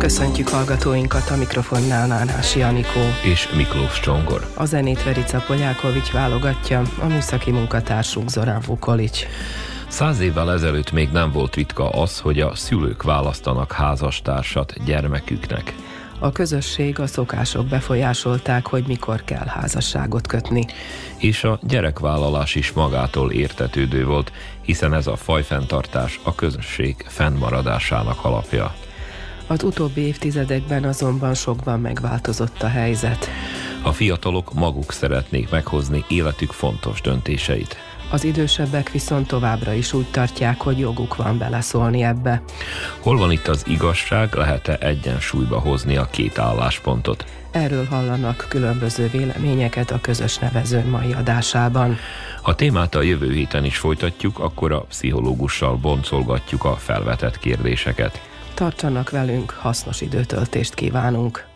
Köszöntjük hallgatóinkat a mikrofonnál Nánási Anikó. És Miklós Csongor. A zenét Verica Polyákovics válogatja, a műszaki munkatársunk Zorán Vukolics. Száz évvel ezelőtt még nem volt ritka az, hogy a szülők választanak házastársat gyermeküknek. A közösség, a szokások befolyásolták, hogy mikor kell házasságot kötni. És a gyerekvállalás is magától értetődő volt, hiszen ez a fajfenntartás a közösség fennmaradásának alapja. Az utóbbi évtizedekben azonban sokban megváltozott a helyzet. A fiatalok maguk szeretnék meghozni életük fontos döntéseit. Az idősebbek viszont továbbra is úgy tartják, hogy joguk van beleszólni ebbe. Hol van itt az igazság, lehet-e egyensúlyba hozni a két álláspontot? Erről hallanak különböző véleményeket a közös nevezőn mai adásában. Ha témát a jövő héten is folytatjuk, akkor a pszichológussal boncolgatjuk a felvetett kérdéseket. Tartsanak velünk, hasznos időtöltést kívánunk!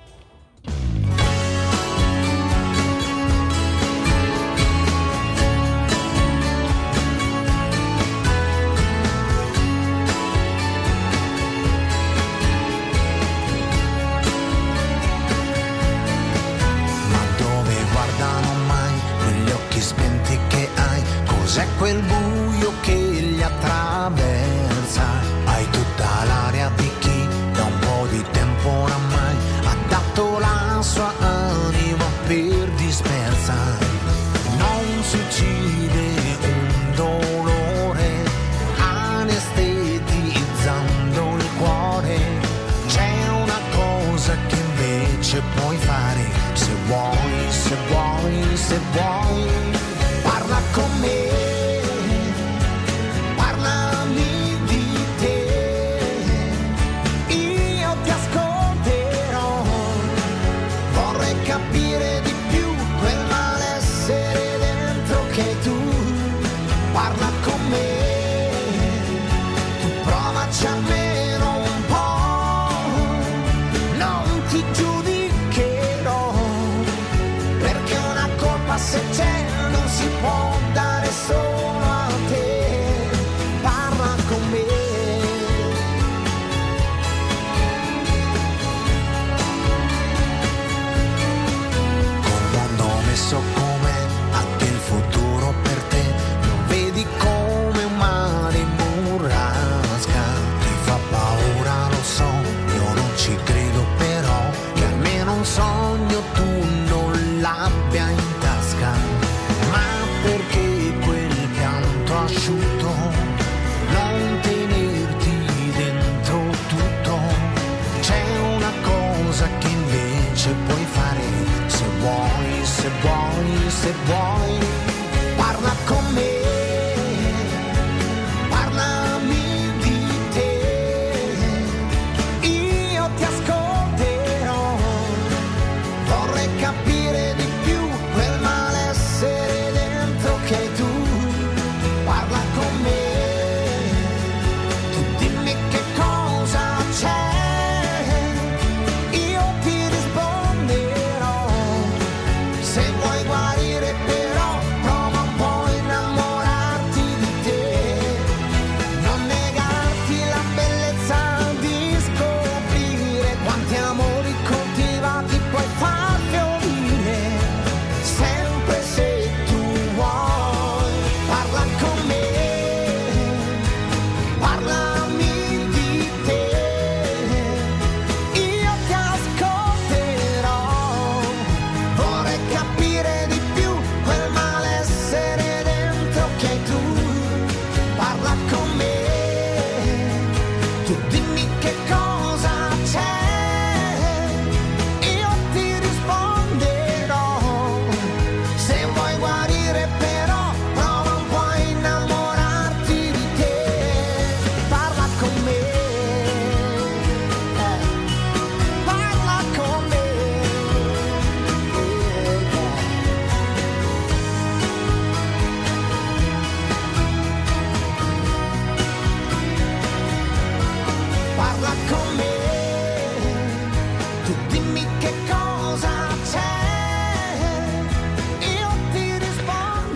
Se vuoi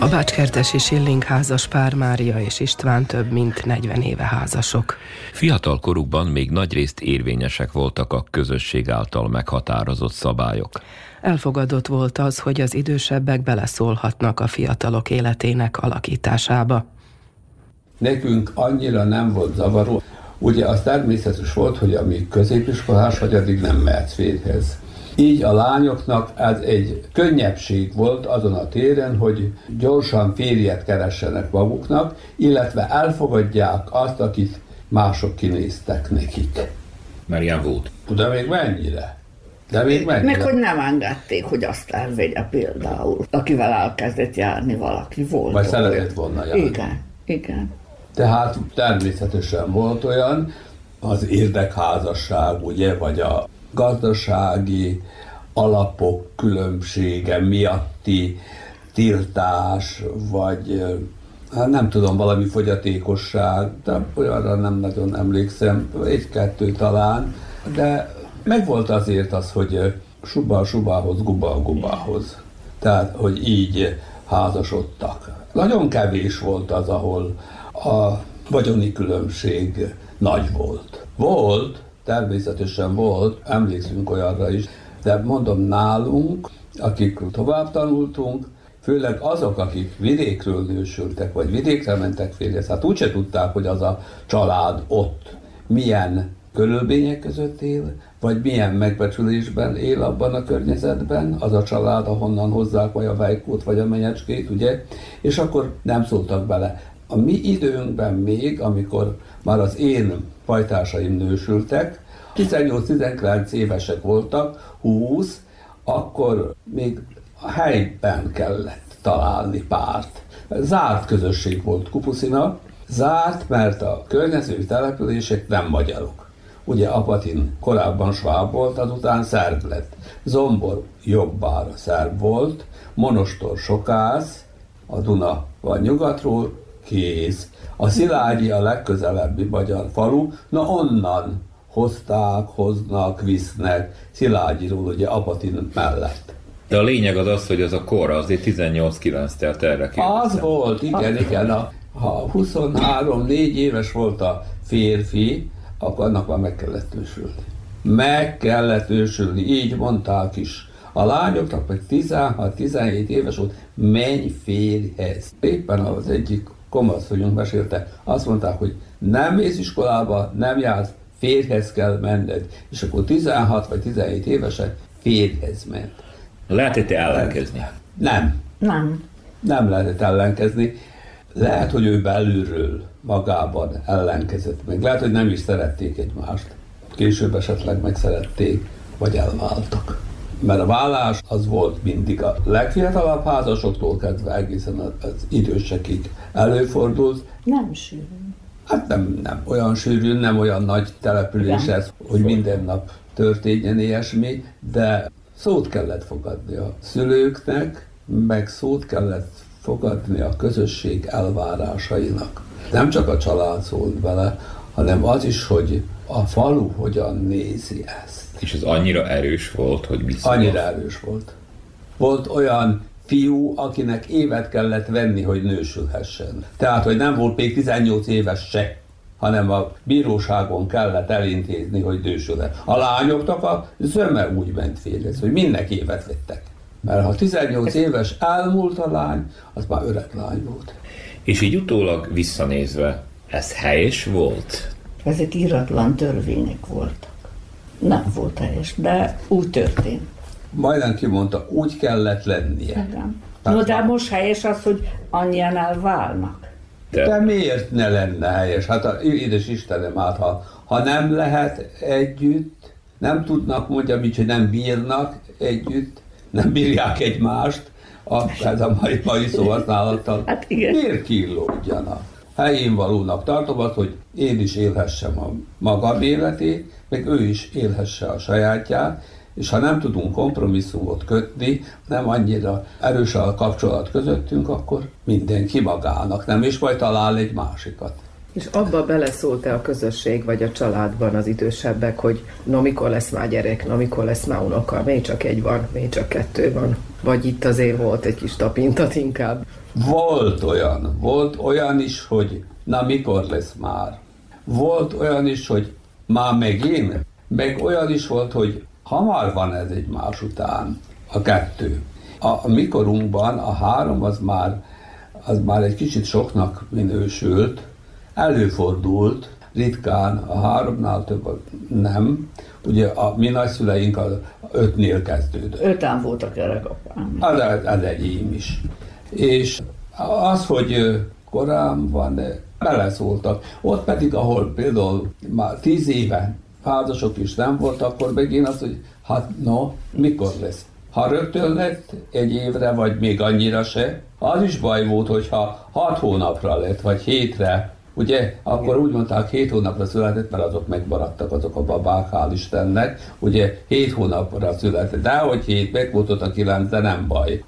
A Bácskertesi Silling házas pár Mária és István több mint 40 éve házasok. Fiatal korukban még nagyrészt érvényesek voltak a közösség által meghatározott szabályok. Elfogadott volt az, hogy az idősebbek beleszólhatnak a fiatalok életének alakításába. Nekünk annyira nem volt zavaró. Ugye az természetes volt, hogy amíg középiskolás vagy, addig nem mehetsz férhez. Így a lányoknak ez egy könnyebbség volt azon a téren, hogy gyorsan férjet keressenek maguknak, illetve elfogadják azt, akit mások kinéztek nekik. Mert ilyen volt. De még mennyire? De még mennyire? Meg hogy nem engedték, hogy azt elvegye például, akivel elkezdett járni valaki volt. Vagy szeretett volna járni. Igen, igen. Tehát természetesen volt olyan, az érdekházasság, ugye, vagy a gazdasági alapok különbsége miatti tiltás, vagy hát nem tudom, valami fogyatékosság, de olyanra nem nagyon emlékszem, egy-kettő talán, de megvolt azért az, hogy suba subához, guba gubához. Tehát, hogy így házasodtak. Nagyon kevés volt az, ahol a vagyoni különbség nagy volt. Volt, természetesen volt, emlékszünk olyanra is, de mondom nálunk, akik tovább tanultunk, főleg azok, akik vidékről nősültek, vagy vidékre mentek férjhez, hát úgyse tudták, hogy az a család ott milyen körülmények között él, vagy milyen megbecsülésben él abban a környezetben, az a család, ahonnan hozzák vagy a vejkót, vagy a menyecskét, ugye, és akkor nem szóltak bele. A mi időnkben még, amikor már az én fajtásaim nősültek, 18-19 évesek voltak, 20, akkor még a helyben kellett találni párt. Zárt közösség volt Kupuszina, zárt, mert a környező települések nem magyarok. Ugye Apatin korábban sváb volt, azután szerb lett. Zombor jobbára szerb volt, Monostor sokász, a Duna vagy nyugatról, kész. A Szilágyi a legközelebbi magyar falu, na onnan hozták, hoznak, visznek, Szilágyiról ugye Apatin mellett. De a lényeg az az, hogy az a kor azért 18-9 telt erre kérdezem. Az volt, igen, igen. A, ha 23-4 éves volt a férfi, akkor annak már meg kellett ősülni. Meg kellett ősülni, így mondták is. A lányoknak meg 16-17 éves volt, menj férjhez. Éppen az egyik komaszonyunk mesélte, azt mondták, hogy nem mész iskolába, nem jársz, férjhez kell menned. És akkor 16 vagy 17 évesen férjhez ment. Lehetett ellenkezni? Nem. Nem. Nem lehetett ellenkezni. Lehet, hogy ő belülről magában ellenkezett meg. Lehet, hogy nem is szerették egymást. Később esetleg megszerették, vagy elváltak. Mert a vállás az volt mindig a legfiatalabb házasoktól kezdve egészen az idősekig előfordult. Nem sűrű. Hát nem, nem olyan sűrű, nem olyan nagy település ez, hogy minden nap történjen ilyesmi, de szót kellett fogadni a szülőknek, meg szót kellett fogadni a közösség elvárásainak. Nem csak a család szólt bele, hanem az is, hogy a falu hogyan nézi ezt. És ez annyira erős volt, hogy viszont... Annyira erős volt. Volt olyan fiú, akinek évet kellett venni, hogy nősülhessen. Tehát, hogy nem volt még 18 éves se, hanem a bíróságon kellett elintézni, hogy nősülhet. A lányoknak a zöme úgy ment férjhez, hogy mindenki évet vettek. Mert ha 18 éves elmúlt a lány, az már öreg lány volt. És így utólag visszanézve, ez helyes volt? Ezek íratlan törvények voltak. Nem volt helyes, de úgy történt. Majdnem kimondta, úgy kellett lennie. Igen. Hát No, de már- most helyes az, hogy annyian elválnak. De, De miért ne lenne helyes? Hát a, édes Istenem, hát ha, ha nem lehet együtt, nem tudnak, mondjam így, hogy nem bírnak együtt, nem bírják egymást, a, ez a mai, mai szóhasználattal, Hát igen. miért kínlódjanak? Helyén valónak tartom azt, hogy én is élhessem a magam életét, meg ő is élhesse a sajátját, és ha nem tudunk kompromisszumot kötni, nem annyira erős a kapcsolat közöttünk, akkor mindenki magának, nem, és majd talál egy másikat. És abba beleszólt-e a közösség vagy a családban az idősebbek, hogy na mikor lesz már gyerek, na mikor lesz már unoka, még csak egy van, még csak kettő van. Vagy itt azért volt egy kis tapintat inkább? Volt olyan, volt olyan is, hogy na mikor lesz már. Volt olyan is, hogy már megint, meg olyan is volt, hogy hamar van ez egymás után, a kettő. A, a mikorunkban a három az már, az már egy kicsit soknak minősült, előfordult, ritkán, a háromnál több nem. Ugye a mi nagyszüleink a ötnél kezdődött. Öten voltak apám. Az, az enyém is. És az, hogy korán van, de beleszóltak. Ott pedig, ahol például már tíz éve házasok is nem volt, akkor megint az, hogy hát no, mikor lesz? Ha rögtön lett egy évre, vagy még annyira se, az is baj volt, hogyha hat hónapra lett, vagy hétre, Ugye, akkor úgy mondták, hét hónapra született, mert azok megmaradtak, azok a babák, hál' Istennek. Ugye, hét hónapra született, de hogy hét, meg volt ott a kilenc, de nem baj.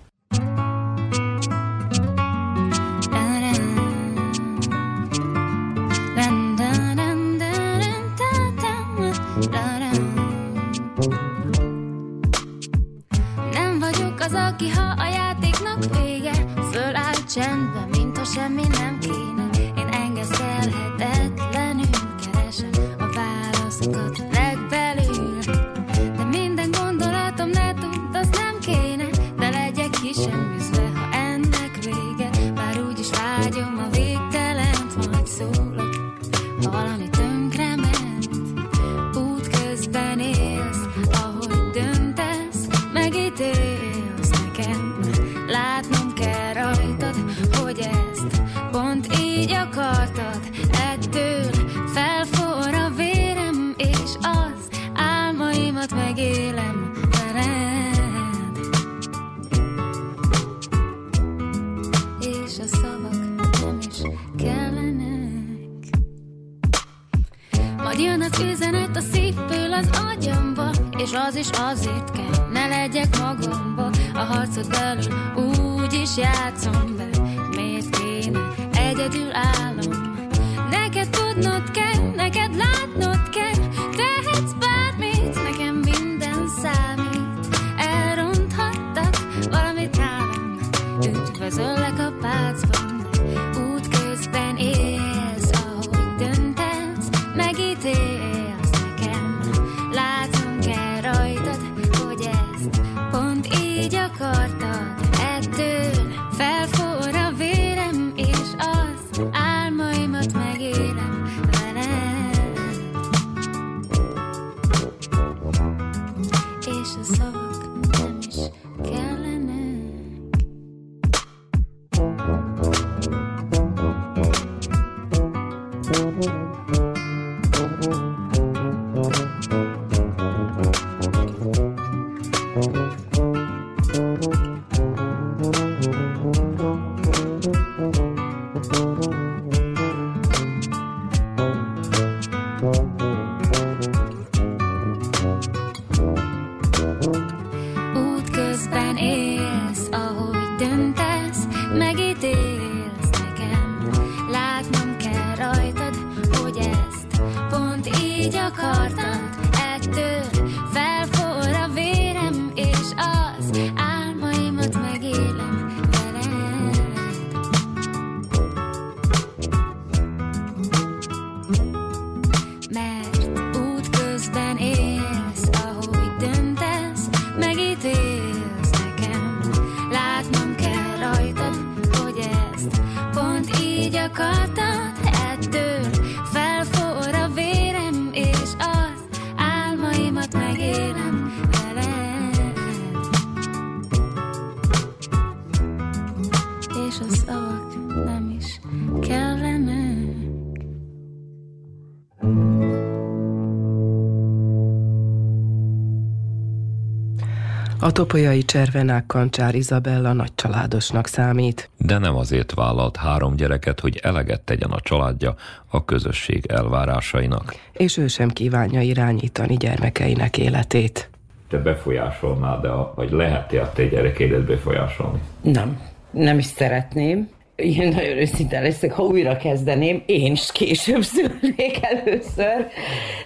Topolyai cservenák kancsár Izabella nagy családosnak számít. De nem azért vállalt három gyereket, hogy eleget tegyen a családja a közösség elvárásainak. És ő sem kívánja irányítani gyermekeinek életét. Te befolyásolnád, de vagy lehet-e a te gyerekédet befolyásolni? Nem, nem is szeretném. Én nagyon őszinte leszek, ha újra kezdeném, én is később szülnék először,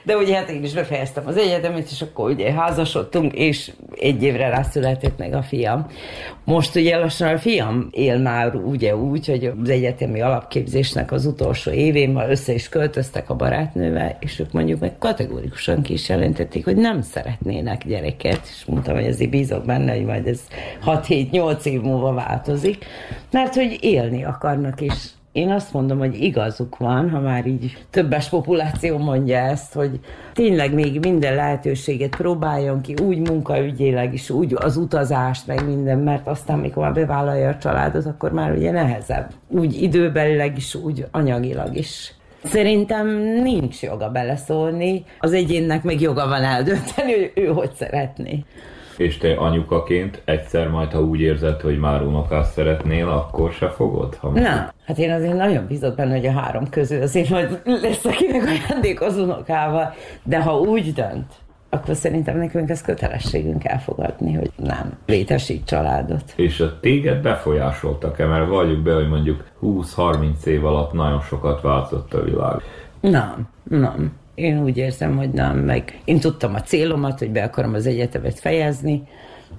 de ugye hát én is befejeztem az egyetemet, és akkor ugye házasodtunk, és egy évre rá született meg a fiam. Most ugye lassan a fiam él már ugye úgy, hogy az egyetemi alapképzésnek az utolsó évén már össze is költöztek a barátnővel, és ők mondjuk meg kategórikusan ki is jelentették, hogy nem szeretnének gyereket, és mondtam, hogy ezért bízok benne, hogy majd ez 6-7-8 év múlva változik, mert hogy élni akarnak, és én azt mondom, hogy igazuk van, ha már így többes populáció mondja ezt, hogy tényleg még minden lehetőséget próbáljon ki, úgy munkaügyileg is, úgy az utazást, meg minden, mert aztán, mikor már bevállalja a családot, akkor már ugye nehezebb. Úgy időbelileg is, úgy anyagilag is. Szerintem nincs joga beleszólni, az egyénnek meg joga van eldönteni, hogy ő hogy szeretné. És te anyukaként egyszer majd, ha úgy érzed, hogy már unokát szeretnél, akkor se fogod? Ha Nem. Hát én azért nagyon bízok benne, hogy a három közül azért majd lesz, akinek ajándékoz unokával. De ha úgy dönt, akkor szerintem nekünk ez kötelességünk elfogadni, hogy nem létesít családot. És a téged befolyásoltak-e? Mert valljuk be, hogy mondjuk 20-30 év alatt nagyon sokat változott a világ. Nem, nem. Én úgy érzem, hogy nem, meg én tudtam a célomat, hogy be akarom az egyetemet fejezni,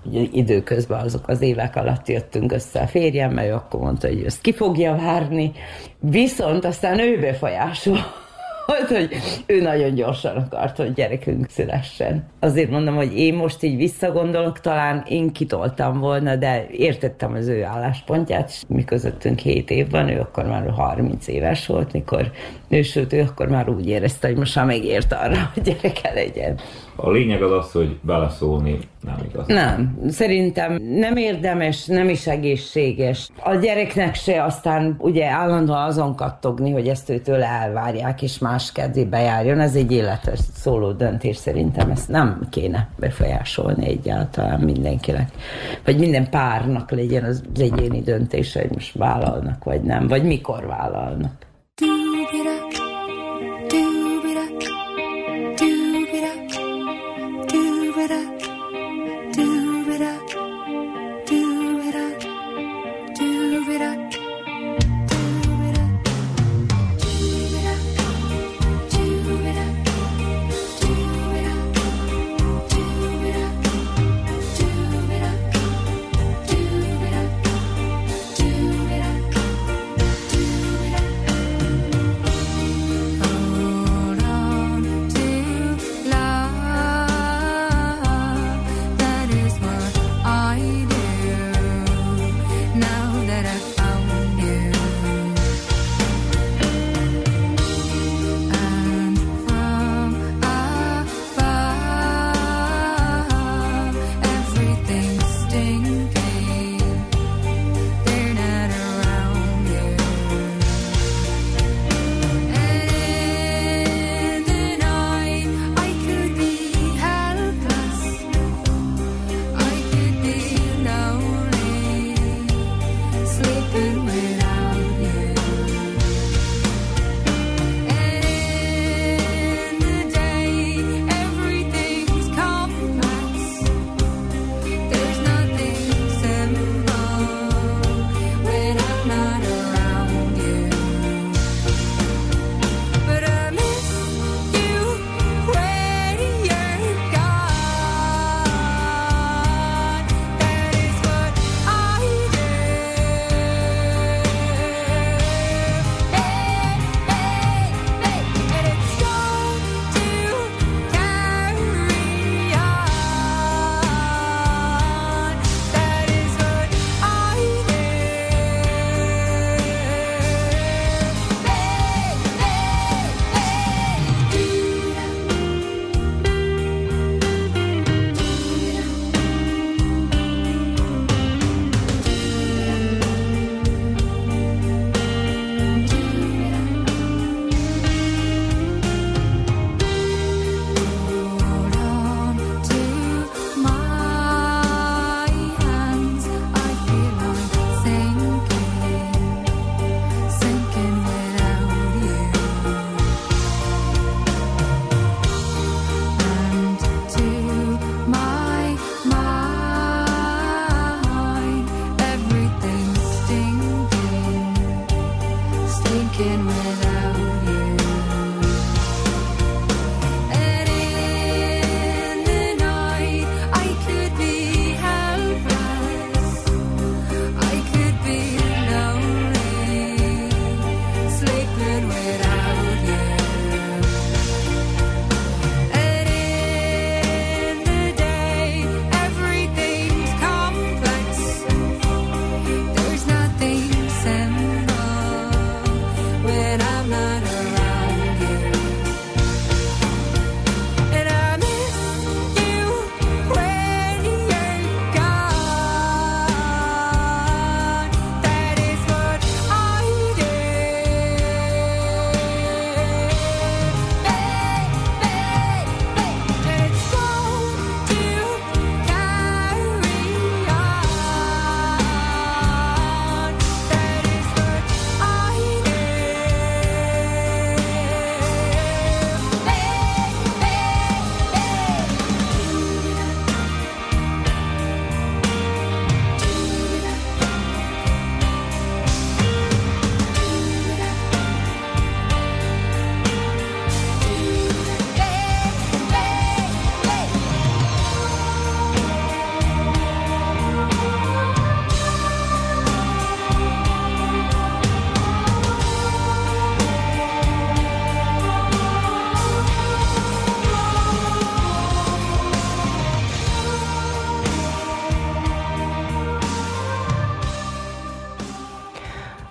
Ugye időközben azok az évek alatt jöttünk össze a férjem, mert ő akkor mondta, hogy ezt ki fogja várni. Viszont aztán ő befolyásol volt, hogy ő nagyon gyorsan akart, hogy gyerekünk szülessen. Azért mondom, hogy én most így visszagondolok, talán én kitoltam volna, de értettem az ő álláspontját, és mi közöttünk 7 év van, ő akkor már 30 éves volt, mikor nősült, ő akkor már úgy érezte, hogy most már megért arra, hogy gyereke legyen. A lényeg az az, hogy beleszólni nem igaz. Nem, szerintem nem érdemes, nem is egészséges. A gyereknek se aztán ugye állandóan azon kattogni, hogy ezt őtől elvárják, és más kedvébe járjon. Ez egy életes szóló döntés szerintem, ezt nem kéne befolyásolni egyáltalán mindenkinek. Vagy minden párnak legyen az egyéni döntése, hogy most vállalnak, vagy nem, vagy mikor vállalnak.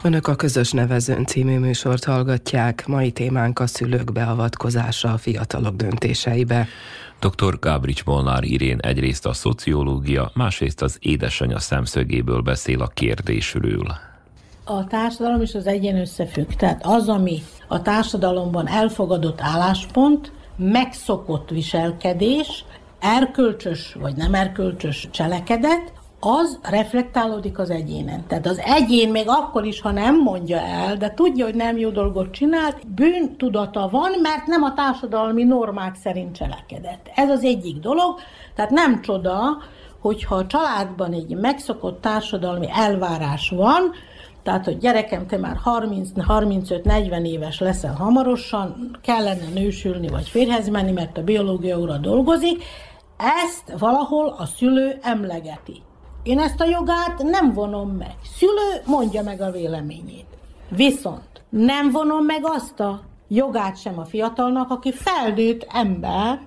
Önök a Közös Nevezőn című műsort hallgatják. Mai témánk a szülők beavatkozása a fiatalok döntéseibe. Dr. Gábrics Molnár Irén egyrészt a szociológia, másrészt az édesanyja szemszögéből beszél a kérdésről. A társadalom és az egyen összefügg. Tehát az, ami a társadalomban elfogadott álláspont, megszokott viselkedés, erkölcsös vagy nem erkölcsös cselekedet, az reflektálódik az egyénen. Tehát az egyén még akkor is, ha nem mondja el, de tudja, hogy nem jó dolgot csinált, bűntudata van, mert nem a társadalmi normák szerint cselekedett. Ez az egyik dolog, tehát nem csoda, hogyha a családban egy megszokott társadalmi elvárás van, tehát, hogy gyerekem, te már 30-35-40 éves leszel hamarosan, kellene nősülni vagy férhez menni, mert a biológia óra dolgozik, ezt valahol a szülő emlegeti. Én ezt a jogát nem vonom meg. Szülő mondja meg a véleményét. Viszont nem vonom meg azt a jogát sem a fiatalnak, aki felnőtt ember,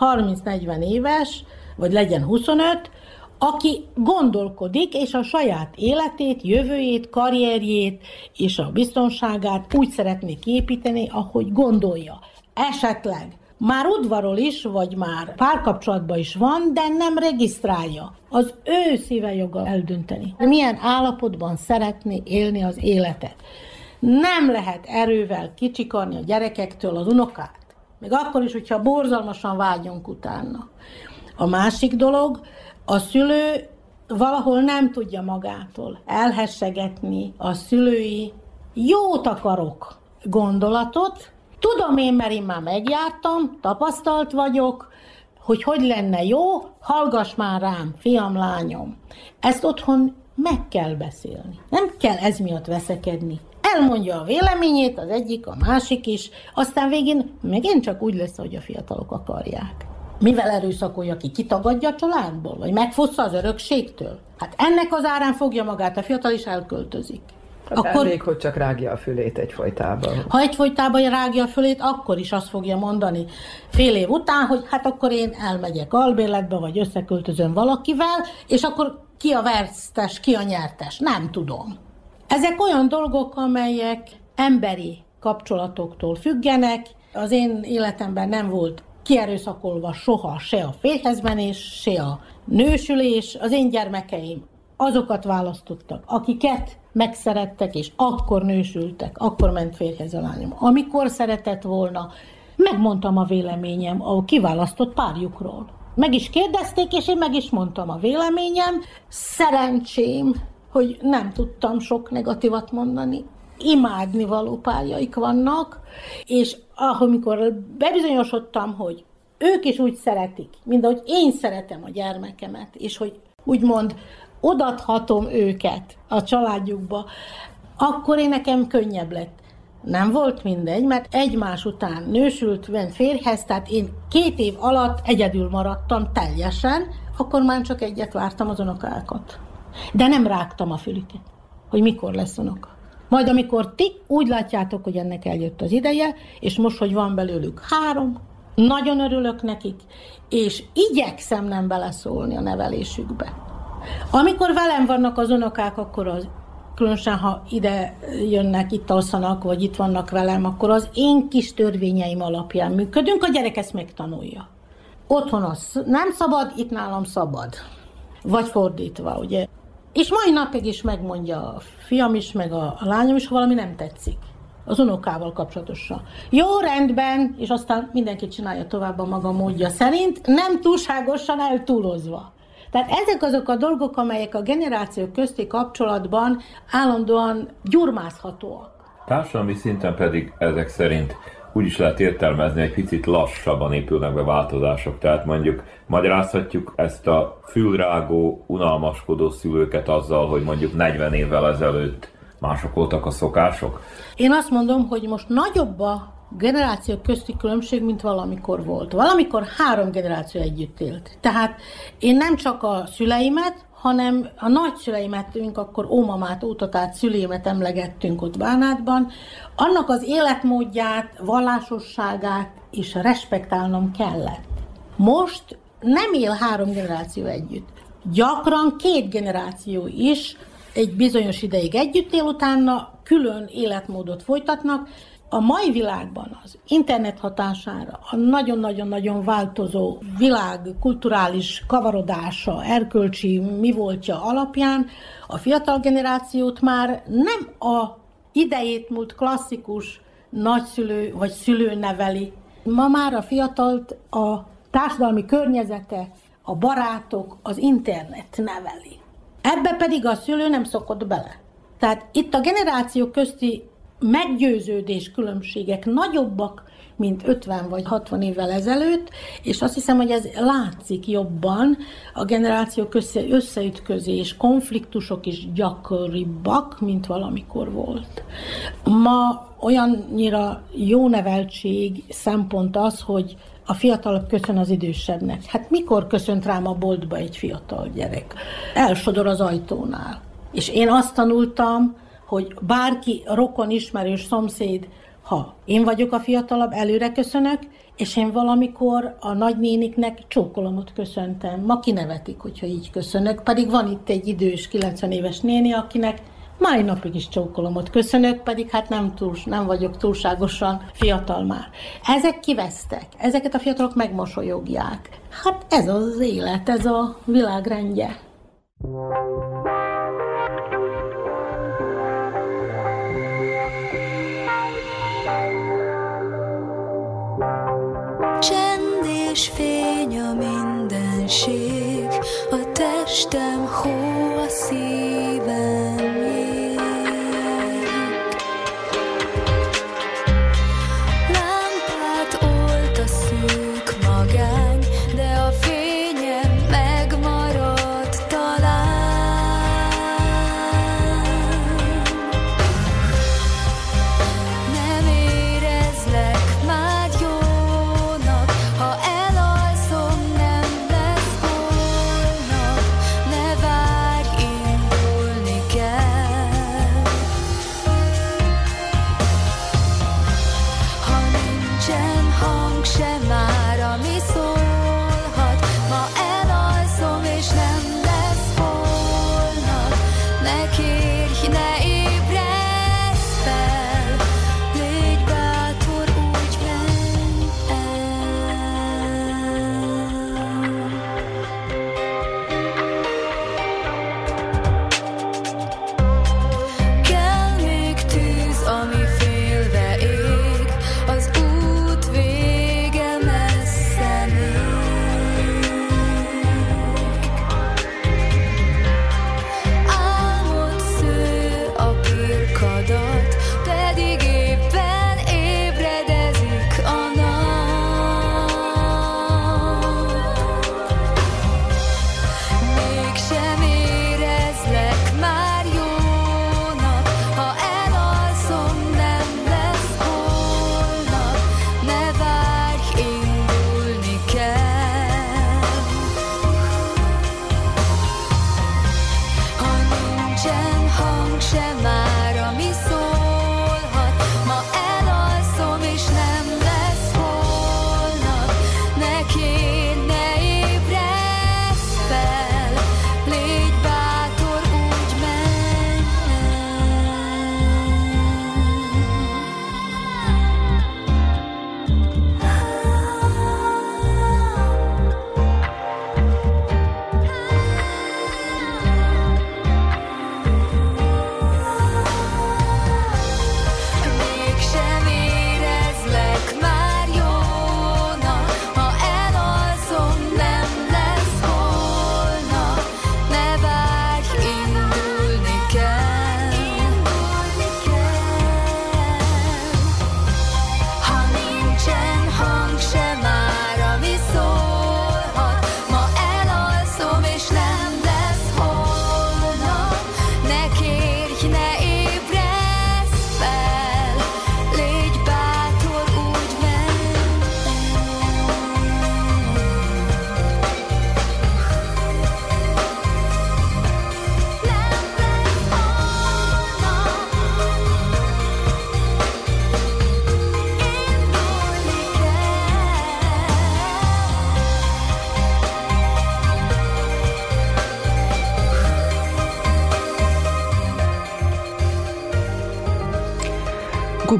30-40 éves, vagy legyen 25, aki gondolkodik, és a saját életét, jövőjét, karrierjét és a biztonságát úgy szeretné építeni, ahogy gondolja. Esetleg már udvarol is, vagy már párkapcsolatban is van, de nem regisztrálja. Az ő szíve joga eldönteni. Milyen állapotban szeretné élni az életet. Nem lehet erővel kicsikarni a gyerekektől az unokát. Még akkor is, hogyha borzalmasan vágyunk utána. A másik dolog, a szülő valahol nem tudja magától elhessegetni a szülői jót akarok gondolatot, Tudom én, mert én már megjártam, tapasztalt vagyok, hogy hogy lenne jó, hallgass már rám, fiam, lányom. Ezt otthon meg kell beszélni. Nem kell ez miatt veszekedni. Elmondja a véleményét, az egyik, a másik is, aztán végén megint csak úgy lesz, hogy a fiatalok akarják. Mivel erőszakolja ki? Kitagadja a családból? Vagy megfossza az örökségtől? Hát ennek az árán fogja magát a fiatal, is elköltözik. Hát akkor, elég, hogy csak rágja a fülét egyfolytában. Ha egyfolytában rágja a fülét, akkor is azt fogja mondani fél év után, hogy hát akkor én elmegyek albérletbe, vagy összeköltözöm valakivel, és akkor ki a vesztes, ki a nyertes, nem tudom. Ezek olyan dolgok, amelyek emberi kapcsolatoktól függenek. Az én életemben nem volt kierőszakolva soha se a férjezmenés, se a nősülés. Az én gyermekeim azokat választottak, akiket megszerettek, és akkor nősültek, akkor ment férjhez a lányom. Amikor szeretett volna, megmondtam a véleményem a kiválasztott párjukról. Meg is kérdezték, és én meg is mondtam a véleményem. Szerencsém, hogy nem tudtam sok negatívat mondani. Imádni való párjaik vannak, és amikor bebizonyosodtam, hogy ők is úgy szeretik, mint ahogy én szeretem a gyermekemet, és hogy úgymond odathatom őket a családjukba, akkor én nekem könnyebb lett. Nem volt mindegy, mert egymás után nősült, ment férjhez, tehát én két év alatt egyedül maradtam teljesen, akkor már csak egyet vártam az unokákat. De nem rágtam a fülüket, hogy mikor lesz unoka. Majd amikor ti úgy látjátok, hogy ennek eljött az ideje, és most, hogy van belőlük három, nagyon örülök nekik, és igyekszem nem beleszólni a nevelésükbe. Amikor velem vannak az unokák, akkor az különösen ha ide jönnek, itt alszanak, vagy itt vannak velem, akkor az én kis törvényeim alapján működünk, a gyerek ezt megtanulja. Otthon az nem szabad, itt nálam szabad. Vagy fordítva, ugye. És mai napig is megmondja a fiam is, meg a, a lányom is, ha valami nem tetszik. Az unokával kapcsolatosan. Jó, rendben, és aztán mindenki csinálja tovább a maga módja szerint, nem túlságosan eltúlozva. Tehát ezek azok a dolgok, amelyek a generációk közti kapcsolatban állandóan gyurmázhatóak. Társadalmi szinten pedig ezek szerint úgy is lehet értelmezni, egy picit lassabban épülnek be változások. Tehát mondjuk magyarázhatjuk ezt a fülrágó, unalmaskodó szülőket azzal, hogy mondjuk 40 évvel ezelőtt mások voltak a szokások? Én azt mondom, hogy most nagyobb a generációk közti különbség, mint valamikor volt. Valamikor három generáció együtt élt. Tehát én nem csak a szüleimet, hanem a nagyszüleimet,ünk akkor ómamát, ótatát, szüleimet emlegettünk ott Bánátban, annak az életmódját, vallásosságát is respektálnom kellett. Most nem él három generáció együtt. Gyakran két generáció is egy bizonyos ideig együtt él, utána külön életmódot folytatnak, a mai világban az internet hatására, a nagyon-nagyon-nagyon változó világ kulturális kavarodása, erkölcsi mi voltja alapján a fiatal generációt már nem a idejét múlt klasszikus nagyszülő vagy szülő neveli. Ma már a fiatalt a társadalmi környezete, a barátok, az internet neveli. Ebbe pedig a szülő nem szokott bele. Tehát itt a generáció közti meggyőződés különbségek nagyobbak, mint 50 vagy 60 évvel ezelőtt, és azt hiszem, hogy ez látszik jobban, a generációk össze, összeütközés, konfliktusok is gyakoribbak, mint valamikor volt. Ma olyannyira jó neveltség szempont az, hogy a fiatalabb köszön az idősebbnek. Hát mikor köszönt rám a boltba egy fiatal gyerek? Elsodor az ajtónál. És én azt tanultam, hogy bárki, rokon, ismerős, szomszéd, ha én vagyok a fiatalabb, előre köszönök, és én valamikor a nagynéniknek csókolomot köszöntem. Ma kinevetik, hogyha így köszönök, pedig van itt egy idős 90 éves néni, akinek mai napig is csókolomot köszönök, pedig hát nem, túl, nem vagyok túlságosan fiatal már. Ezek kivesztek, ezeket a fiatalok megmosolyogják. Hát ez az élet, ez a világrendje. És fény a mindenség, a testem hó a szívem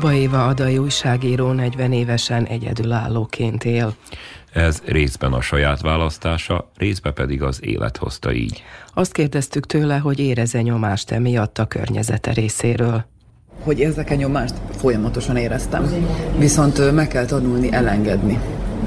Kuba Éva adai újságíró 40 évesen egyedülállóként él. Ez részben a saját választása, részben pedig az élet hozta így. Azt kérdeztük tőle, hogy éreze nyomást emiatt a környezete részéről. Hogy érzek-e nyomást? Folyamatosan éreztem. Viszont meg kell tanulni elengedni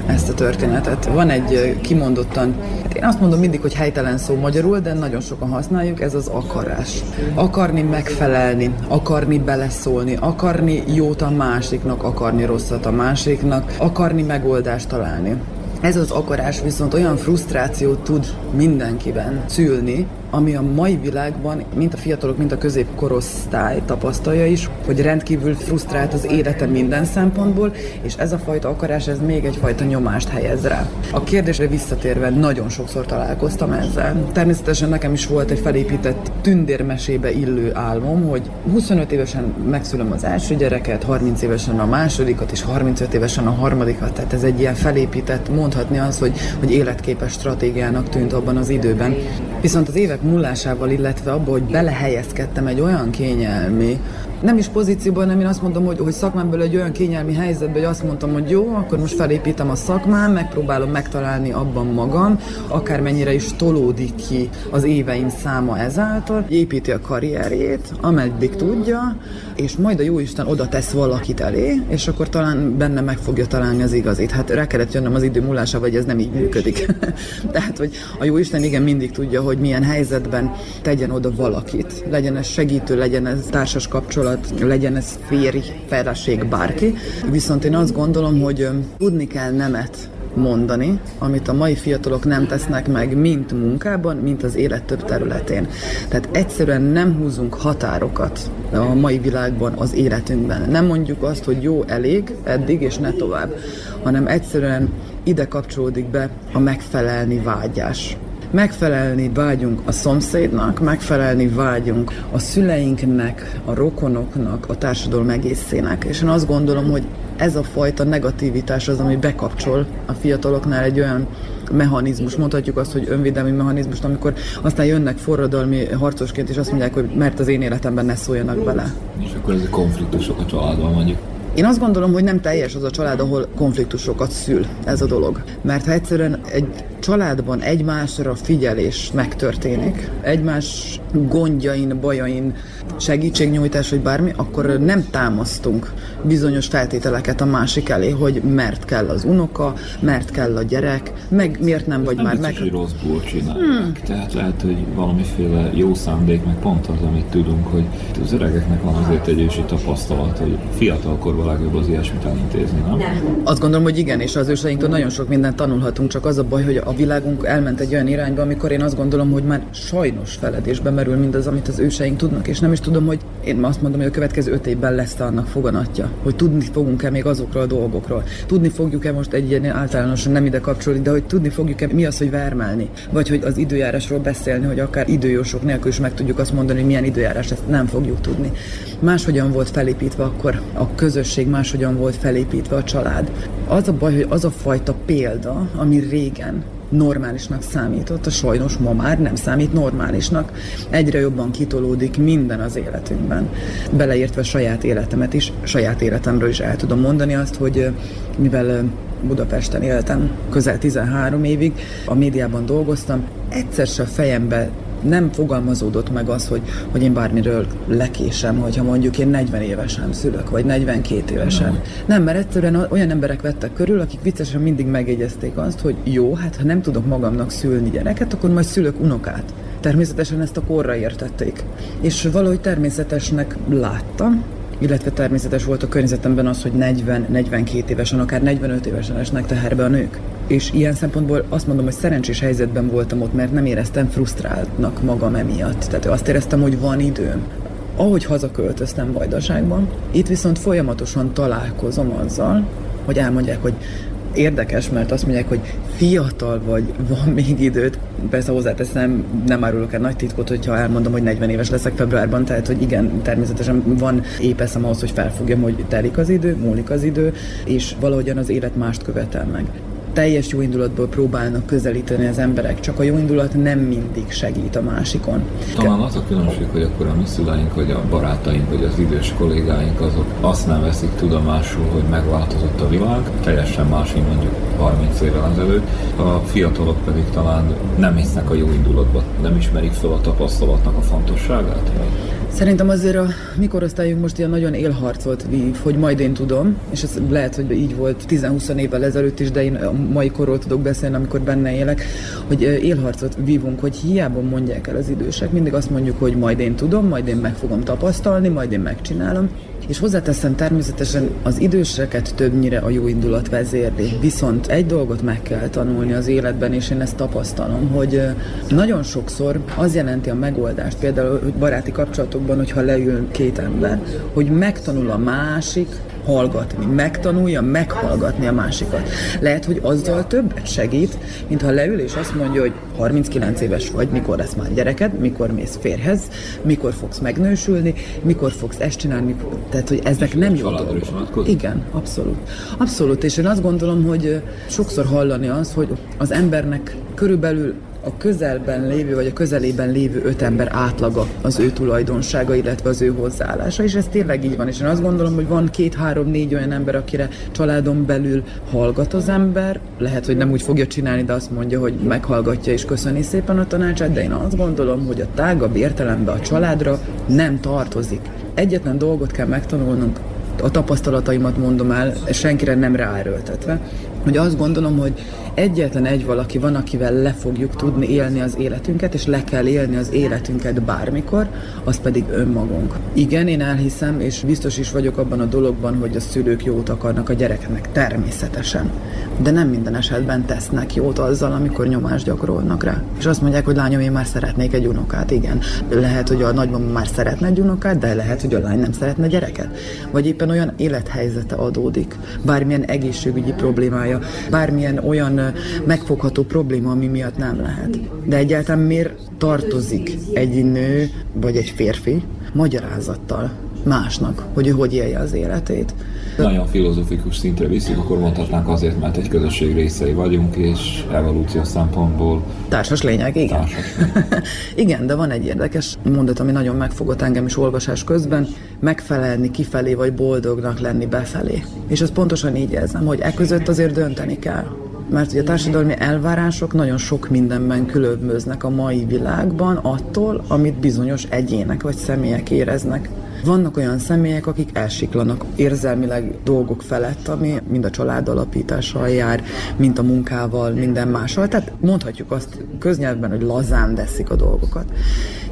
ezt a történetet. Van egy kimondottan, hát én azt mondom mindig, hogy helytelen szó magyarul, de nagyon sokan használjuk, ez az akarás. Akarni megfelelni, akarni beleszólni, akarni jót a másiknak, akarni rosszat a másiknak, akarni megoldást találni. Ez az akarás viszont olyan frusztrációt tud mindenkiben szülni, ami a mai világban, mint a fiatalok, mint a középkorosztály tapasztalja is, hogy rendkívül frusztrált az élete minden szempontból, és ez a fajta akarás, ez még egyfajta nyomást helyez rá. A kérdésre visszatérve nagyon sokszor találkoztam ezzel. Természetesen nekem is volt egy felépített tündérmesébe illő álmom, hogy 25 évesen megszülöm az első gyereket, 30 évesen a másodikat, és 35 évesen a harmadikat. Tehát ez egy ilyen felépített, mondhatni az, hogy, hogy életképes stratégiának tűnt abban az időben. Viszont az évek múlásával, illetve abba, hogy belehelyezkedtem egy olyan kényelmi nem is pozícióban, nem én azt mondom, hogy, hogy szakmámból egy olyan kényelmi helyzetben, hogy azt mondtam, hogy jó, akkor most felépítem a szakmám, megpróbálom megtalálni abban magam, akármennyire is tolódik ki az éveim száma ezáltal, építi a karrierjét, ameddig tudja, és majd a Jóisten oda tesz valakit elé, és akkor talán benne meg fogja találni az igazit. Hát rá kellett jönnöm az idő múlása, vagy ez nem így működik. Tehát, hogy a Jóisten igen mindig tudja, hogy milyen helyzetben tegyen oda valakit. Legyen ez segítő, legyen ez társas kapcsolat, kapcsolat, legyen ez férj, feleség, bárki. Viszont én azt gondolom, hogy tudni kell nemet mondani, amit a mai fiatalok nem tesznek meg, mint munkában, mint az élet több területén. Tehát egyszerűen nem húzunk határokat a mai világban az életünkben. Nem mondjuk azt, hogy jó, elég, eddig és ne tovább, hanem egyszerűen ide kapcsolódik be a megfelelni vágyás megfelelni vágyunk a szomszédnak, megfelelni vágyunk a szüleinknek, a rokonoknak, a társadalom egészének. És én azt gondolom, hogy ez a fajta negativitás az, ami bekapcsol a fiataloknál egy olyan mechanizmus, mondhatjuk azt, hogy önvédelmi mechanizmus, amikor aztán jönnek forradalmi harcosként, és azt mondják, hogy mert az én életemben ne szóljanak bele. És akkor ez a konfliktusok a családban mondjuk én azt gondolom, hogy nem teljes az a család, ahol konfliktusokat szül ez a dolog. Mert ha egyszerűen egy családban egymásra figyelés megtörténik, egymás gondjain, bajain segítségnyújtás, vagy bármi, akkor nem támasztunk bizonyos feltételeket a másik elé, hogy mert kell az unoka, mert kell a gyerek, meg miért nem vagy nem már meg... hogy rosszból csinálják. Hmm. Tehát lehet, hogy valamiféle jó szándék, meg pont az, amit tudunk, hogy az öregeknek van azért egy ősi tapasztalat, hogy fiatalkorban legjobb az ilyesmit elintézni, nem? nem? Azt gondolom, hogy igen, és az őseinktől nagyon sok mindent tanulhatunk, csak az a baj, hogy a világunk elment egy olyan irányba, amikor én azt gondolom, hogy már sajnos feledésbe merül mindaz, amit az őseink tudnak, és nem is tudom, hogy én azt mondom, hogy a következő öt évben lesz annak foganatja, hogy tudni fogunk-e még azokról a dolgokról. Tudni fogjuk-e most egy ilyen általánosan nem ide kapcsolni, de hogy tudni fogjuk-e mi az, hogy vermelni, vagy hogy az időjárásról beszélni, hogy akár időjósok nélkül is meg tudjuk azt mondani, hogy milyen időjárás, ezt nem fogjuk tudni. Máshogyan volt felépítve akkor a közösség, máshogyan volt felépítve a család. Az a baj, hogy az a fajta példa, ami régen normálisnak számított, a sajnos ma már nem számít normálisnak. Egyre jobban kitolódik minden az életünkben. Beleértve saját életemet is, saját életemről is el tudom mondani azt, hogy mivel Budapesten éltem közel 13 évig, a médiában dolgoztam, egyszer se fejembe nem fogalmazódott meg az, hogy, hogy én bármiről lekésem, hogyha mondjuk én 40 évesen szülök, vagy 42 évesen. Nem, mert egyszerűen olyan emberek vettek körül, akik viccesen mindig megjegyezték azt, hogy jó, hát ha nem tudok magamnak szülni gyereket, akkor majd szülök unokát. Természetesen ezt a korra értették. És valahogy természetesnek láttam, illetve természetes volt a környezetemben az, hogy 40-42 évesen, akár 45 évesen esnek teherbe a nők. És ilyen szempontból azt mondom, hogy szerencsés helyzetben voltam ott, mert nem éreztem frusztráltnak magam emiatt. Tehát azt éreztem, hogy van időm. Ahogy hazaköltöztem Vajdaságban, itt viszont folyamatosan találkozom azzal, hogy elmondják, hogy érdekes, mert azt mondják, hogy fiatal vagy, van még időt. Persze hozzáteszem, nem árulok el nagy titkot, hogyha elmondom, hogy 40 éves leszek februárban, tehát hogy igen, természetesen van épeszem ahhoz, hogy felfogjam, hogy telik az idő, múlik az idő, és valahogyan az élet mást követel meg teljes jó indulatból próbálnak közelíteni az emberek, csak a jó indulat nem mindig segít a másikon. Talán az a különbség, hogy akkor a mi szüleink, vagy a barátaink, vagy az idős kollégáink, azok azt nem veszik tudomásul, hogy megváltozott a világ, teljesen más, mint mondjuk 30 évvel ezelőtt. A fiatalok pedig talán nem hisznek a jó indulatba, nem ismerik fel a tapasztalatnak a fontosságát. Szerintem azért a mikorosztályunk most ilyen nagyon élharcot vív, hogy majd én tudom, és ez lehet, hogy így volt 10-20 évvel ezelőtt is, de én a mai korról tudok beszélni, amikor benne élek, hogy élharcot vívunk, hogy hiába mondják el az idősek, mindig azt mondjuk, hogy majd én tudom, majd én meg fogom tapasztalni, majd én megcsinálom, és hozzáteszem természetesen az időseket többnyire a jó indulat vezérli. Viszont egy dolgot meg kell tanulni az életben, és én ezt tapasztalom, hogy nagyon sokszor az jelenti a megoldást, például hogy baráti kapcsolatokban, hogyha leül két ember, hogy megtanul a másik hallgatni, megtanulja meghallgatni a másikat. Lehet, hogy azzal többet segít, mint ha leül és azt mondja, hogy 39 éves vagy, mikor lesz már gyereked, mikor mész férhez, mikor fogsz megnősülni, mikor fogsz ezt csinálni, tehát, hogy ezek nem jó dolgok. Igen, abszolút. Abszolút, és én azt gondolom, hogy sokszor hallani az, hogy az embernek körülbelül a közelben lévő, vagy a közelében lévő öt ember átlaga az ő tulajdonsága, illetve az ő hozzáállása, és ez tényleg így van. És én azt gondolom, hogy van két-három-négy olyan ember, akire családon belül hallgat az ember, lehet, hogy nem úgy fogja csinálni, de azt mondja, hogy meghallgatja és köszöni szépen a tanácsát, de én azt gondolom, hogy a tágabb értelemben a családra nem tartozik. Egyetlen dolgot kell megtanulnunk, a tapasztalataimat mondom el, senkire nem ráerőltetve, hogy azt gondolom, hogy egyetlen egy valaki van, akivel le fogjuk tudni élni az életünket, és le kell élni az életünket bármikor, az pedig önmagunk. Igen, én elhiszem, és biztos is vagyok abban a dologban, hogy a szülők jót akarnak a gyereknek, természetesen. De nem minden esetben tesznek jót azzal, amikor nyomást gyakorolnak rá. És azt mondják, hogy lányom, én már szeretnék egy unokát, igen. Lehet, hogy a nagymama már szeretne egy unokát, de lehet, hogy a lány nem szeretne gyereket. Vagy éppen olyan élethelyzete adódik, bármilyen egészségügyi problémája, bármilyen olyan megfogható probléma, ami miatt nem lehet. De egyáltalán miért tartozik egy nő vagy egy férfi magyarázattal másnak, hogy ő hogy élje az életét. Nagyon filozofikus szintre viszik, akkor mondhatnánk azért, mert egy közösség részei vagyunk, és evolúció szempontból... Társas lényeg, igen. Társas lényeg. igen, de van egy érdekes mondat, ami nagyon megfogott engem is olvasás közben, megfelelni kifelé, vagy boldognak lenni befelé. És ez pontosan így érzem, hogy e között azért dönteni kell mert ugye a társadalmi elvárások nagyon sok mindenben különböznek a mai világban attól, amit bizonyos egyének vagy személyek éreznek. Vannak olyan személyek, akik elsiklanak érzelmileg dolgok felett, ami mind a család alapítással jár, mint a munkával, minden mással. Tehát mondhatjuk azt köznyelvben, hogy lazán veszik a dolgokat.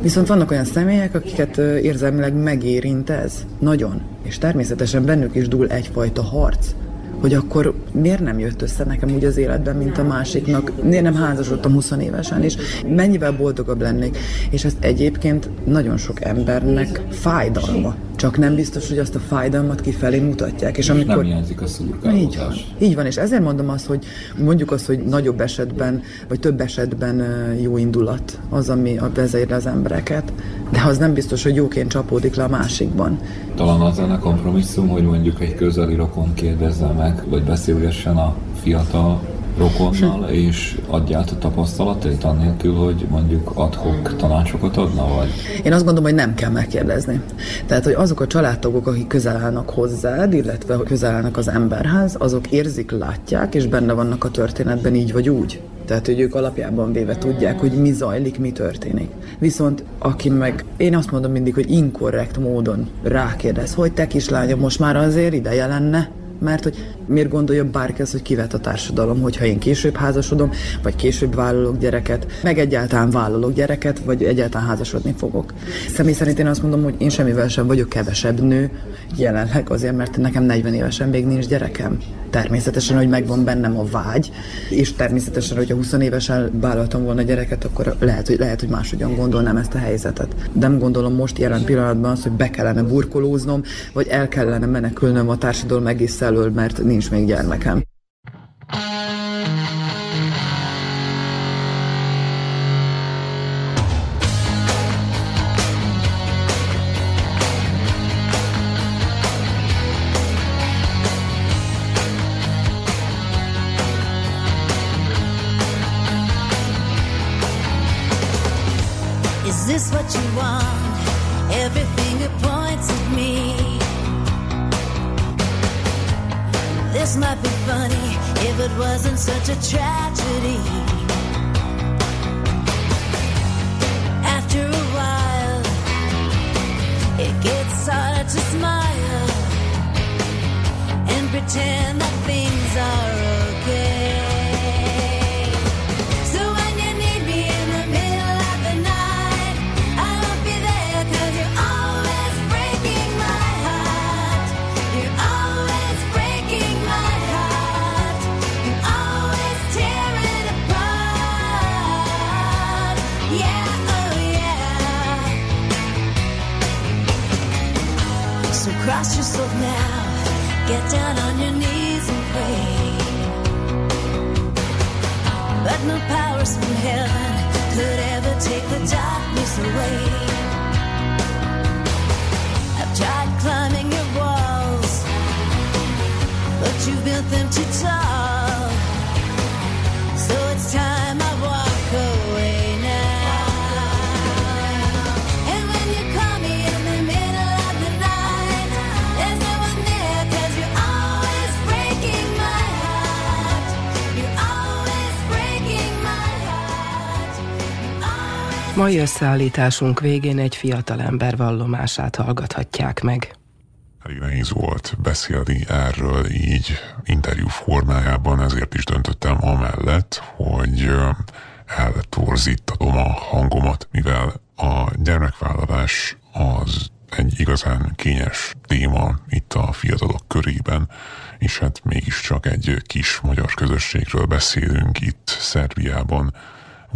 Viszont vannak olyan személyek, akiket érzelmileg megérint ez. Nagyon. És természetesen bennük is dúl egyfajta harc hogy akkor miért nem jött össze nekem úgy az életben, mint a másiknak, miért nem házasodtam 20 évesen, és mennyivel boldogabb lennék. És ezt egyébként nagyon sok embernek fájdalma. Csak nem biztos, hogy azt a fájdalmat kifelé mutatják. És, és amikor... nem hiányzik a szurkálódás. Így van. Így van, és ezért mondom azt, hogy mondjuk azt, hogy nagyobb esetben, vagy több esetben jó indulat az, ami a vezérli az embereket, de az nem biztos, hogy jóként csapódik le a másikban. Talán az lenne kompromisszum, hogy mondjuk egy közeli rokon kérdezze meg, vagy beszélgessen a fiatal rokonnal, és adja át a tapasztalatait annélkül, hogy mondjuk adhok tanácsokat adna, vagy? Én azt gondolom, hogy nem kell megkérdezni. Tehát, hogy azok a családtagok, akik közel állnak hozzád, illetve közel állnak az emberhez, azok érzik, látják, és benne vannak a történetben így vagy úgy. Tehát, hogy ők alapjában véve tudják, hogy mi zajlik, mi történik. Viszont aki meg, én azt mondom mindig, hogy inkorrekt módon rákérdez, hogy te kislányom, most már azért ideje lenne, mert hogy miért gondolja bárki az, hogy kivet a társadalom, hogyha én később házasodom, vagy később vállalok gyereket, meg egyáltalán vállalok gyereket, vagy egyáltalán házasodni fogok. Személy szerint én azt mondom, hogy én semmivel sem vagyok kevesebb nő jelenleg azért, mert nekem 40 évesen még nincs gyerekem. Természetesen, hogy megvan bennem a vágy, és természetesen, hogyha 20 évesen vállaltam volna gyereket, akkor lehet, hogy, lehet, hogy máshogyan gondolnám ezt a helyzetet. De nem gondolom most jelen pillanatban az, hogy be kellene burkolóznom, vagy el kellene menekülnöm a társadalom egész elől, mert nincs még gyermekem. Mai összeállításunk végén egy fiatalember vallomását hallgathatják meg. Elég nehéz volt beszélni erről így interjú formájában, ezért is döntöttem amellett, hogy eltorzítatom a hangomat, mivel a gyermekvállalás az egy igazán kényes téma itt a fiatalok körében, és hát mégiscsak egy kis magyar közösségről beszélünk itt Szerbiában,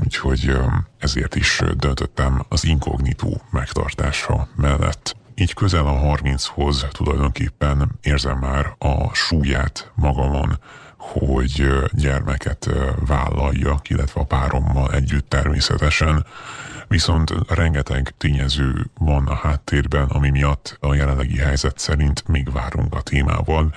úgyhogy ezért is döntöttem az inkognitó megtartása mellett. Így közel a 30-hoz tulajdonképpen érzem már a súlyát magamon, hogy gyermeket vállaljak, illetve a párommal együtt természetesen, viszont rengeteg tényező van a háttérben, ami miatt a jelenlegi helyzet szerint még várunk a témával,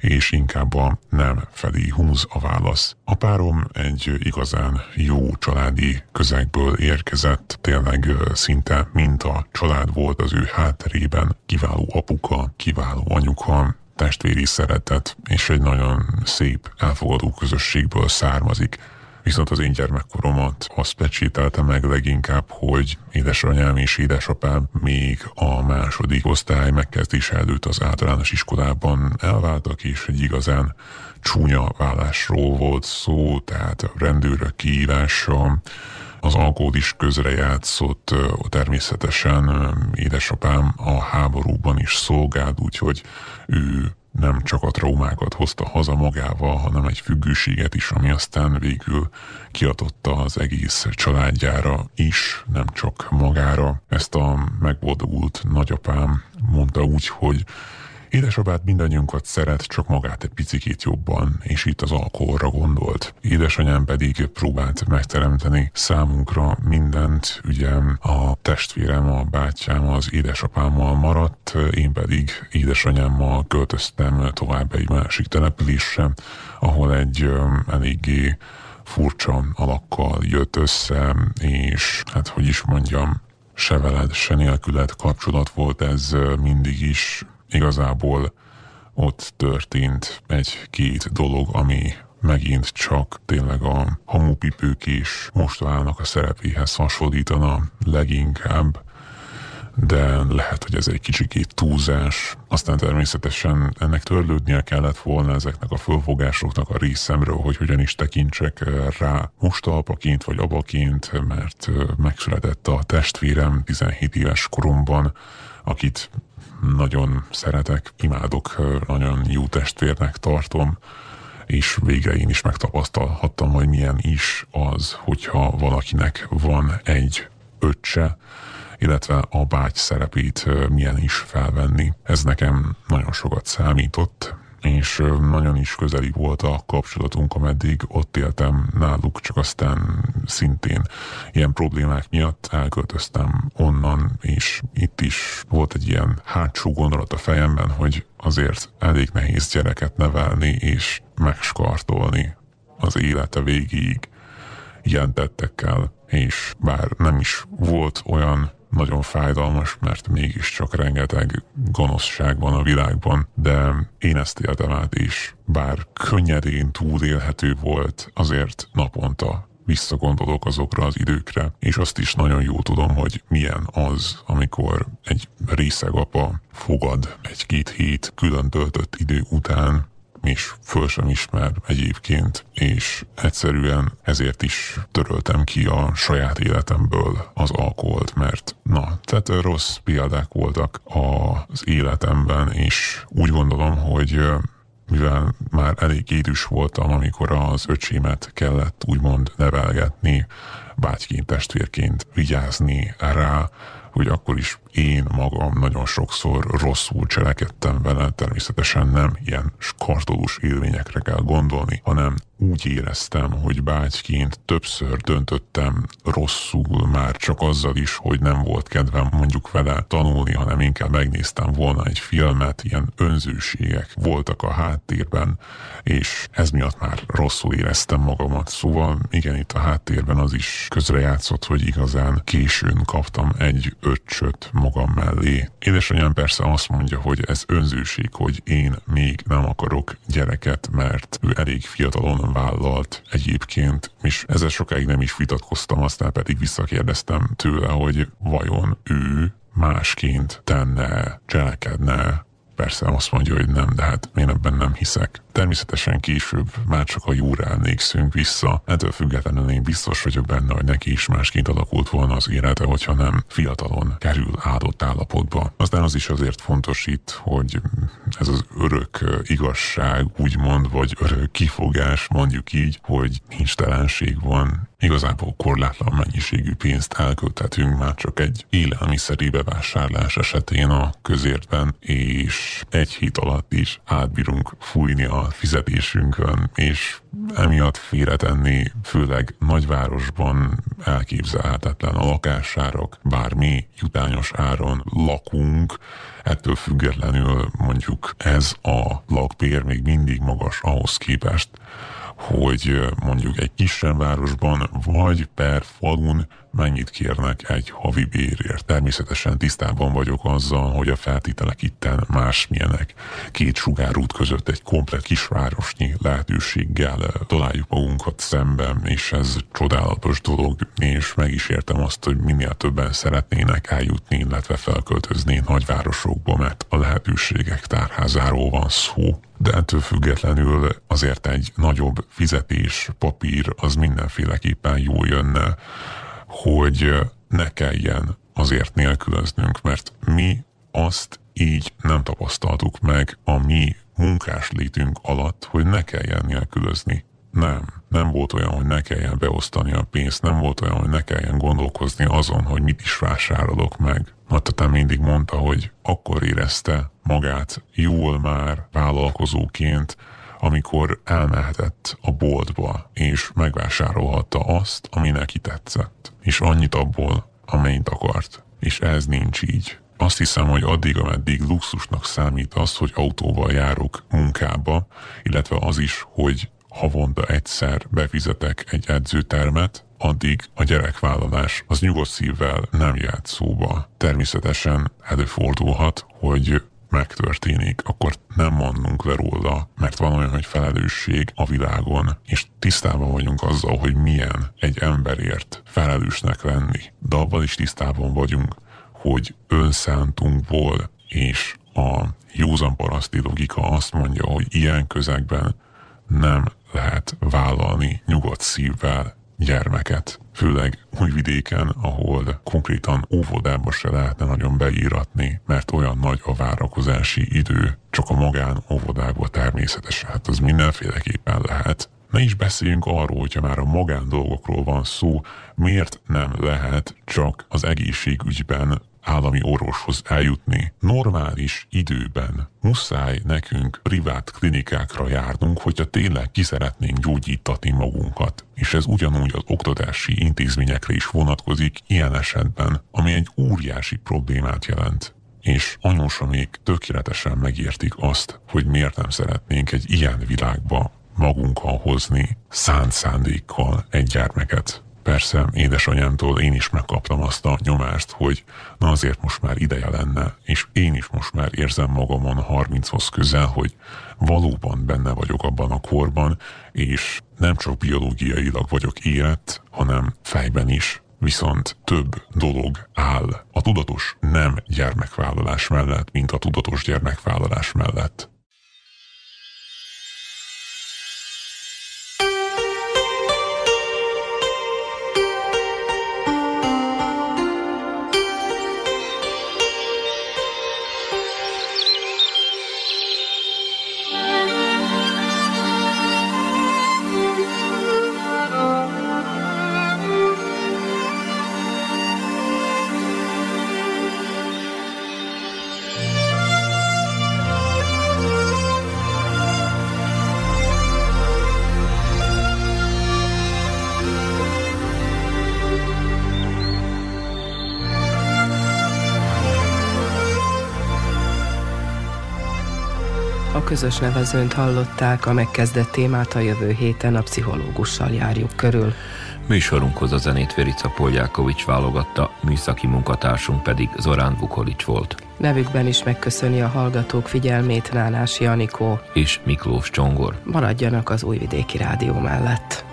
és inkább a nem felé húz a válasz. A párom egy igazán jó családi közegből érkezett, tényleg szinte mint a család volt az ő hátterében, kiváló apuka, kiváló anyuka, testvéri szeretet, és egy nagyon szép, elfogadó közösségből származik. Viszont az én gyermekkoromat azt pecsételte meg leginkább, hogy édesanyám és édesapám még a második osztály megkezdése előtt az általános iskolában elváltak, és egy igazán csúnya vállásról volt szó, tehát rendőrök kiírása, az alkohol is közrejátszott, természetesen édesapám a háborúban is szolgált, úgyhogy ő nem csak a traumákat hozta haza magával, hanem egy függőséget is, ami aztán végül kiadott az egész családjára is, nem csak magára. Ezt a megboldogult nagyapám mondta úgy, hogy Édesapát mindannyiunkat szeret, csak magát egy picikét jobban, és itt az alkoholra gondolt. Édesanyám pedig próbált megteremteni számunkra mindent, ugye a testvérem, a bátyám az édesapámmal maradt, én pedig édesanyámmal költöztem tovább egy másik településre, ahol egy eléggé furcsa alakkal jött össze, és hát hogy is mondjam, se veled, se nélküled kapcsolat volt ez mindig is. Igazából ott történt egy-két dolog, ami megint csak tényleg a hamupipők és mostohának a szerepéhez hasonlítana leginkább, de lehet, hogy ez egy kicsikét túlzás. Aztán természetesen ennek törlődnie kellett volna ezeknek a fölfogásoknak a részemről, hogy hogyan is tekintsek rá most apaként vagy abaként, mert megszületett a testvérem 17 éves koromban, akit nagyon szeretek, imádok, nagyon jó testvérnek tartom, és végre én is megtapasztalhattam, hogy milyen is az, hogyha valakinek van egy öccse, illetve a bágy szerepét milyen is felvenni. Ez nekem nagyon sokat számított, és nagyon is közeli volt a kapcsolatunk, ameddig ott éltem náluk, csak aztán szintén ilyen problémák miatt elköltöztem onnan, és itt is volt egy ilyen hátsó gondolat a fejemben, hogy azért elég nehéz gyereket nevelni és megskartolni az élete végéig ilyen tettekkel. és bár nem is volt olyan nagyon fájdalmas, mert mégiscsak rengeteg gonoszság van a világban, de én ezt éltem át is. Bár könnyedén túlélhető volt, azért naponta visszagondolok azokra az időkre, és azt is nagyon jó tudom, hogy milyen az, amikor egy részeg apa fogad egy-két hét külön töltött idő után, és föl sem ismer egyébként, és egyszerűen ezért is töröltem ki a saját életemből az alkoholt, mert na, tehát rossz példák voltak az életemben, és úgy gondolom, hogy mivel már elég idős voltam, amikor az öcsémet kellett úgymond nevelgetni, bátyként, testvérként vigyázni rá, hogy akkor is én magam nagyon sokszor rosszul cselekedtem vele, természetesen nem ilyen skartolós élményekre kell gondolni, hanem úgy éreztem, hogy bátyként többször döntöttem rosszul már csak azzal is, hogy nem volt kedvem mondjuk vele tanulni, hanem inkább megnéztem volna egy filmet, ilyen önzőségek voltak a háttérben, és ez miatt már rosszul éreztem magamat. Szóval igen, itt a háttérben az is közrejátszott, hogy igazán későn kaptam egy öccsöt magam mellé. Édesanyám persze azt mondja, hogy ez önzőség, hogy én még nem akarok gyereket, mert ő elég fiatalon vállalt egyébként, és ezzel sokáig nem is vitatkoztam, aztán pedig visszakérdeztem tőle, hogy vajon ő másként tenne, cselekedne, persze azt mondja, hogy nem, de hát én ebben nem hiszek. Természetesen később már csak a jóra emlékszünk vissza, ettől függetlenül én biztos vagyok benne, hogy neki is másként alakult volna az élete, hogyha nem fiatalon kerül áldott állapotba. Aztán az is azért fontos itt, hogy ez az örök igazság, úgymond, vagy örök kifogás, mondjuk így, hogy nincs telenség van, igazából korlátlan mennyiségű pénzt elköltetünk már csak egy élelmiszeri bevásárlás esetén a közértben, és egy hét alatt is átbírunk fújni a fizetésünkön, és emiatt félretenni, főleg nagyvárosban elképzelhetetlen a lakásárak, bár mi jutányos áron lakunk, ettől függetlenül mondjuk ez a lakbér még mindig magas ahhoz képest, hogy mondjuk egy kisebb városban vagy per falun mennyit kérnek egy havi bérért. Természetesen tisztában vagyok azzal, hogy a feltételek itten másmilyenek. Két sugárút között egy komplet kisvárosnyi lehetőséggel találjuk magunkat szemben, és ez csodálatos dolog, és meg is értem azt, hogy minél többen szeretnének eljutni, illetve felköltözni nagyvárosokba, mert a lehetőségek tárházáról van szó de ettől függetlenül azért egy nagyobb fizetés, papír az mindenféleképpen jó jönne, hogy ne kelljen azért nélkülöznünk, mert mi azt így nem tapasztaltuk meg a mi munkás létünk alatt, hogy ne kelljen nélkülözni. Nem. Nem volt olyan, hogy ne kelljen beosztani a pénzt, nem volt olyan, hogy ne kelljen gondolkozni azon, hogy mit is vásárolok meg. Matatán mindig mondta, hogy akkor érezte magát jól már vállalkozóként, amikor elmehetett a boltba, és megvásárolhatta azt, ami neki tetszett. És annyit abból, amennyit akart. És ez nincs így. Azt hiszem, hogy addig, ameddig luxusnak számít az, hogy autóval járok munkába, illetve az is, hogy havonta egyszer befizetek egy edzőtermet, addig a gyerekvállalás az nyugodt szívvel nem ját szóba. Természetesen előfordulhat, hogy megtörténik, akkor nem mondunk le róla, mert van olyan, hogy felelősség a világon, és tisztában vagyunk azzal, hogy milyen egy emberért felelősnek lenni. De abban is tisztában vagyunk, hogy önszántunkból és a józan paraszti logika azt mondja, hogy ilyen közegben nem lehet vállalni nyugodt szívvel gyermeket. Főleg újvidéken, ahol konkrétan óvodába se lehetne nagyon beíratni, mert olyan nagy a várakozási idő, csak a magán óvodába természetesen, hát az mindenféleképpen lehet. Ne is beszéljünk arról, hogyha már a magán dolgokról van szó, miért nem lehet csak az egészségügyben állami orvoshoz eljutni. Normális időben muszáj nekünk privát klinikákra járnunk, hogyha tényleg ki szeretnénk gyógyítatni magunkat. És ez ugyanúgy az oktatási intézményekre is vonatkozik ilyen esetben, ami egy óriási problémát jelent és anyósamék tökéletesen megértik azt, hogy miért nem szeretnénk egy ilyen világba magunkkal hozni szánt szándékkal egy gyermeket. Persze édesanyámtól én is megkaptam azt a nyomást, hogy na azért most már ideje lenne, és én is most már érzem magamon a 30-hoz közel, hogy valóban benne vagyok abban a korban, és nem csak biológiailag vagyok érett, hanem fejben is, viszont több dolog áll a tudatos nem gyermekvállalás mellett, mint a tudatos gyermekvállalás mellett. Közös nevezőnt hallották, a megkezdett témát a jövő héten a pszichológussal járjuk körül. Műsorunkhoz a zenét Verica Poljákovics válogatta, műszaki munkatársunk pedig Zorán Vukolics volt. Nevükben is megköszöni a hallgatók figyelmét Nánás Janikó. És Miklós Csongor. Maradjanak az Újvidéki Rádió mellett.